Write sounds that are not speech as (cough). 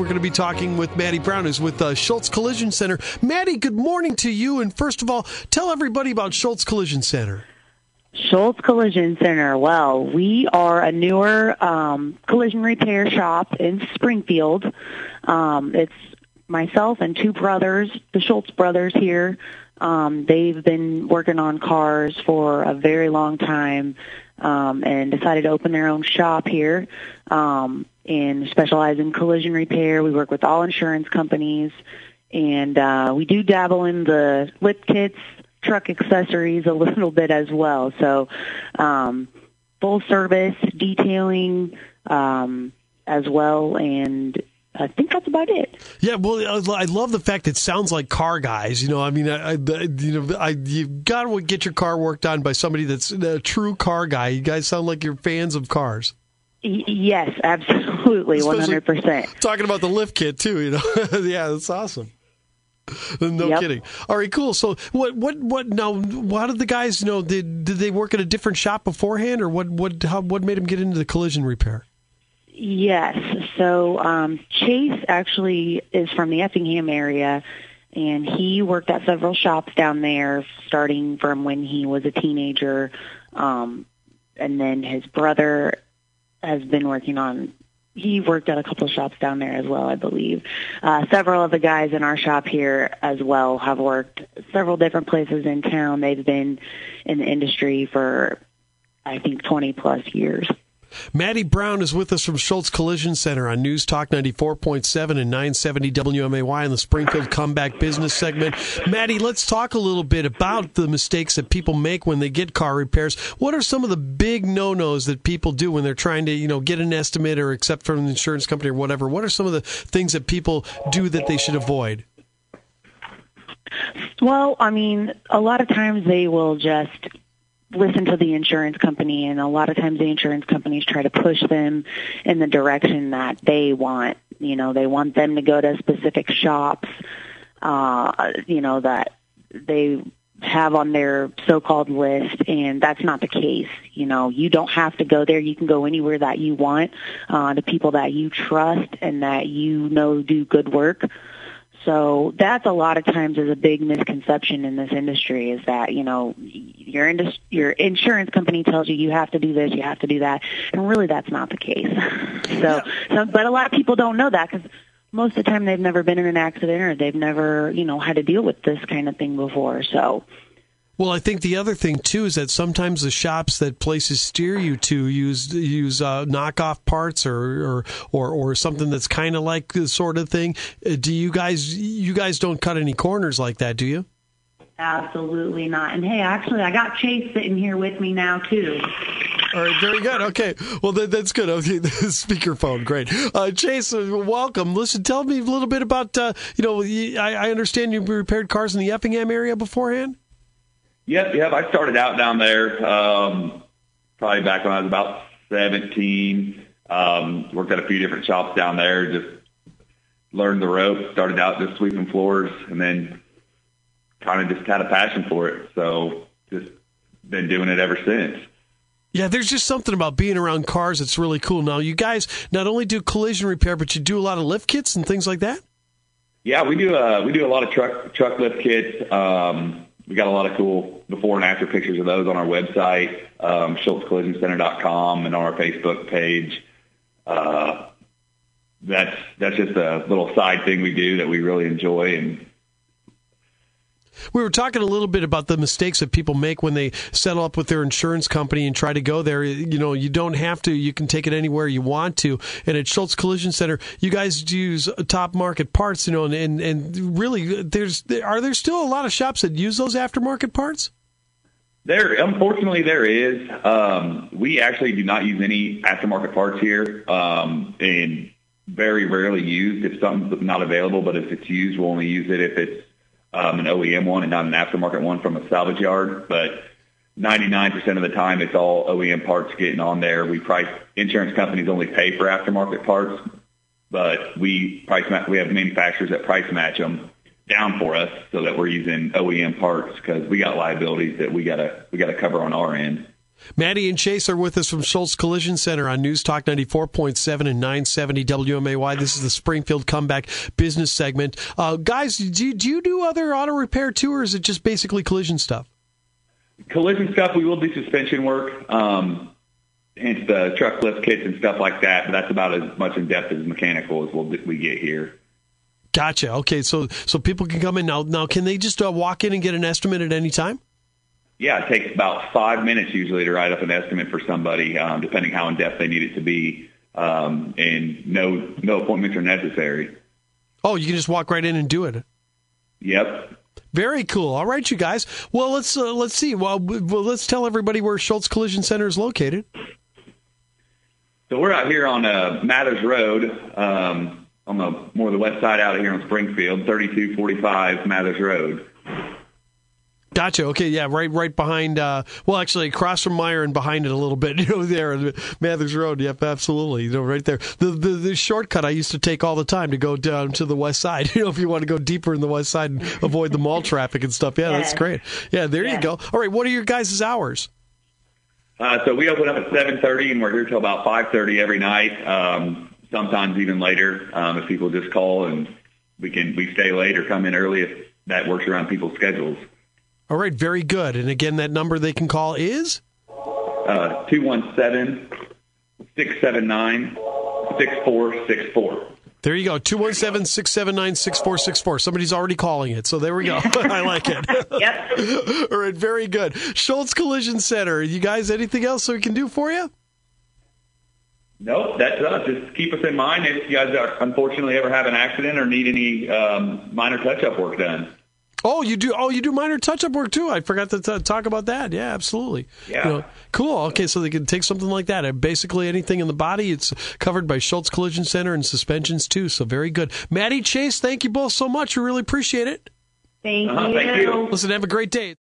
we're going to be talking with Maddie Brown, who's with uh, Schultz Collision Center. Maddie, good morning to you. And first of all, tell everybody about Schultz Collision Center. Schultz Collision Center. Well, we are a newer um, collision repair shop in Springfield. Um, it's myself and two brothers, the Schultz brothers here. Um, they've been working on cars for a very long time um, and decided to open their own shop here um, and specialize in collision repair. We work with all insurance companies, and uh, we do dabble in the lift kits, truck accessories a (laughs) little bit as well. So um, full service detailing um, as well, and I think that's about it. Yeah, well, I love the fact it sounds like car guys. You know, I mean, I, I you know, I you got to get your car worked on by somebody that's a true car guy. You guys sound like you're fans of cars. Y- yes, absolutely, one hundred percent. Talking about the lift kit too. You know, (laughs) yeah, that's awesome. No Yep. kidding. All right, cool. So, what, what, what? Now, how did the guys you know? Did did they work at a different shop beforehand, or what? What? How? What made them get into the collision repair? Yes. So um, Chase actually is from the Effingham area, and he worked at several shops down there, starting from when he was a teenager. Um, and then his brother has been working on. He worked at a couple of shops down there as well, I believe. Uh, several of the guys in our shop here as well have worked several different places in town. They've been in the industry for, I think, 20 plus years. Maddie Brown is with us from Schultz Collision Center on News Talk 94.7 and 970 WMAY in the Springfield Comeback Business segment. Maddie, let's talk a little bit about the mistakes that people make when they get car repairs. What are some of the big no-nos that people do when they're trying to, you know, get an estimate or accept from an insurance company or whatever? What are some of the things that people do that they should avoid? Well, I mean, a lot of times they will just listen to the insurance company and a lot of times the insurance companies try to push them in the direction that they want. You know, they want them to go to specific shops, uh, you know, that they have on their so-called list and that's not the case. You know, you don't have to go there. You can go anywhere that you want, uh, to people that you trust and that you know do good work. So that's a lot of times is a big misconception in this industry is that, you know, your indus- your insurance company tells you you have to do this, you have to do that, and really that's not the case. (laughs) so, so but a lot of people don't know that cuz most of the time they've never been in an accident or they've never, you know, had to deal with this kind of thing before. So, Well, I think the other thing too is that sometimes the shops that places steer you to use use uh, knockoff parts or or or, or something that's kind of like the sort of thing. Uh, Do you guys you guys don't cut any corners like that, do you? Absolutely not. And hey, actually I got Chase sitting here with me now too. All right, very good. Okay, well that, that's good. Okay, (laughs) speakerphone, great. Uh, Chase, uh, welcome. Listen, tell me a little bit about uh, you know I understand you repaired cars in the Effingham area beforehand. Yep, yep. I started out down there um, probably back when I was about 17. Um, worked at a few different shops down there. Just learned the ropes. Started out just sweeping floors, and then kind of just had a passion for it. So just been doing it ever since. Yeah, there's just something about being around cars that's really cool. Now, you guys not only do collision repair, but you do a lot of lift kits and things like that. Yeah, we do. Uh, we do a lot of truck truck lift kits. Um, we got a lot of cool before and after pictures of those on our website, um, SchultzCollisionCenter.com, and on our Facebook page. Uh, that's that's just a little side thing we do that we really enjoy, and We were talking a little bit about the mistakes that people make when they settle up with their insurance company and try to go there. You know, you don't have to. You can take it anywhere you want to. And at Schultz Collision Center, you guys use top market parts. You know, and and, and really, there's are there still a lot of shops that use those aftermarket parts? There, unfortunately, there is. Um, we actually do not use any aftermarket parts here, um, and very rarely used if something's not available. But if it's used, we'll only use it if it's um, an OEM one and not an aftermarket one from a salvage yard. But 99% of the time, it's all OEM parts getting on there. We price insurance companies only pay for aftermarket parts, but we price we have manufacturers that price match them down for us so that we're using OEM parts because we got liabilities that we gotta we gotta cover on our end. Maddie and Chase are with us from Schultz Collision Center on News Talk 94.7 and 970 WMAY. This is the Springfield Comeback Business segment. Uh, guys, do you, do you do other auto repair too, or is it just basically collision stuff? Collision stuff, we will do suspension work, um, hence the truck lift kits and stuff like that, but that's about as much in depth as mechanical as we'll, we get here. Gotcha. Okay, so so people can come in now. Now, can they just uh, walk in and get an estimate at any time? Yeah, it takes about five minutes usually to write up an estimate for somebody, um, depending how in depth they need it to be, um, and no no appointments are necessary. Oh, you can just walk right in and do it. Yep. Very cool. All right, you guys. Well, let's uh, let's see. Well, well, let's tell everybody where Schultz Collision Center is located. So we're out here on uh, Mathers Road, um, on the more the west side out here on Springfield, 3245 Mathers Road. Gotcha. Okay, yeah, right, right behind. Uh, well, actually, across from Meijer and behind it a little bit. (laughs) You know, there, Mathers Road. Yep, absolutely. You know, right there. The, the the shortcut I used to take all the time to go down to the west side. (laughs) You know, if you want to go deeper in the west side and avoid the mall traffic and stuff. Yeah, yeah. that's great. Yeah, there yeah. you go. All right, what are your guys' hours? Uh, so we open up at 7:30 and we're here till about 5:30 every night. Um, sometimes even later um, if people just call and we can we stay late or come in early if that works around people's schedules. All right, very good. And again, that number they can call is? Uh, 217 679 6464. There you go, 217 679 6464. Somebody's already calling it, so there we go. (laughs) (laughs) I like it. yep. (laughs) All right, very good. Schultz Collision Center. You guys, anything else we can do for you? Nope, that's us. Just keep us in mind if you guys are, unfortunately ever have an accident or need any um, minor touch-up work done. Oh, you do. Oh, you do minor touch-up work too. I forgot to t- talk about that. Yeah, absolutely. Yeah. You know, cool. Okay, so they can take something like that. Basically, anything in the body, it's covered by Schultz Collision Center and suspensions too. So very good. Maddie Chase, thank you both so much. We really appreciate it. Thank uh-huh, you. Thank you. Listen, have a great day.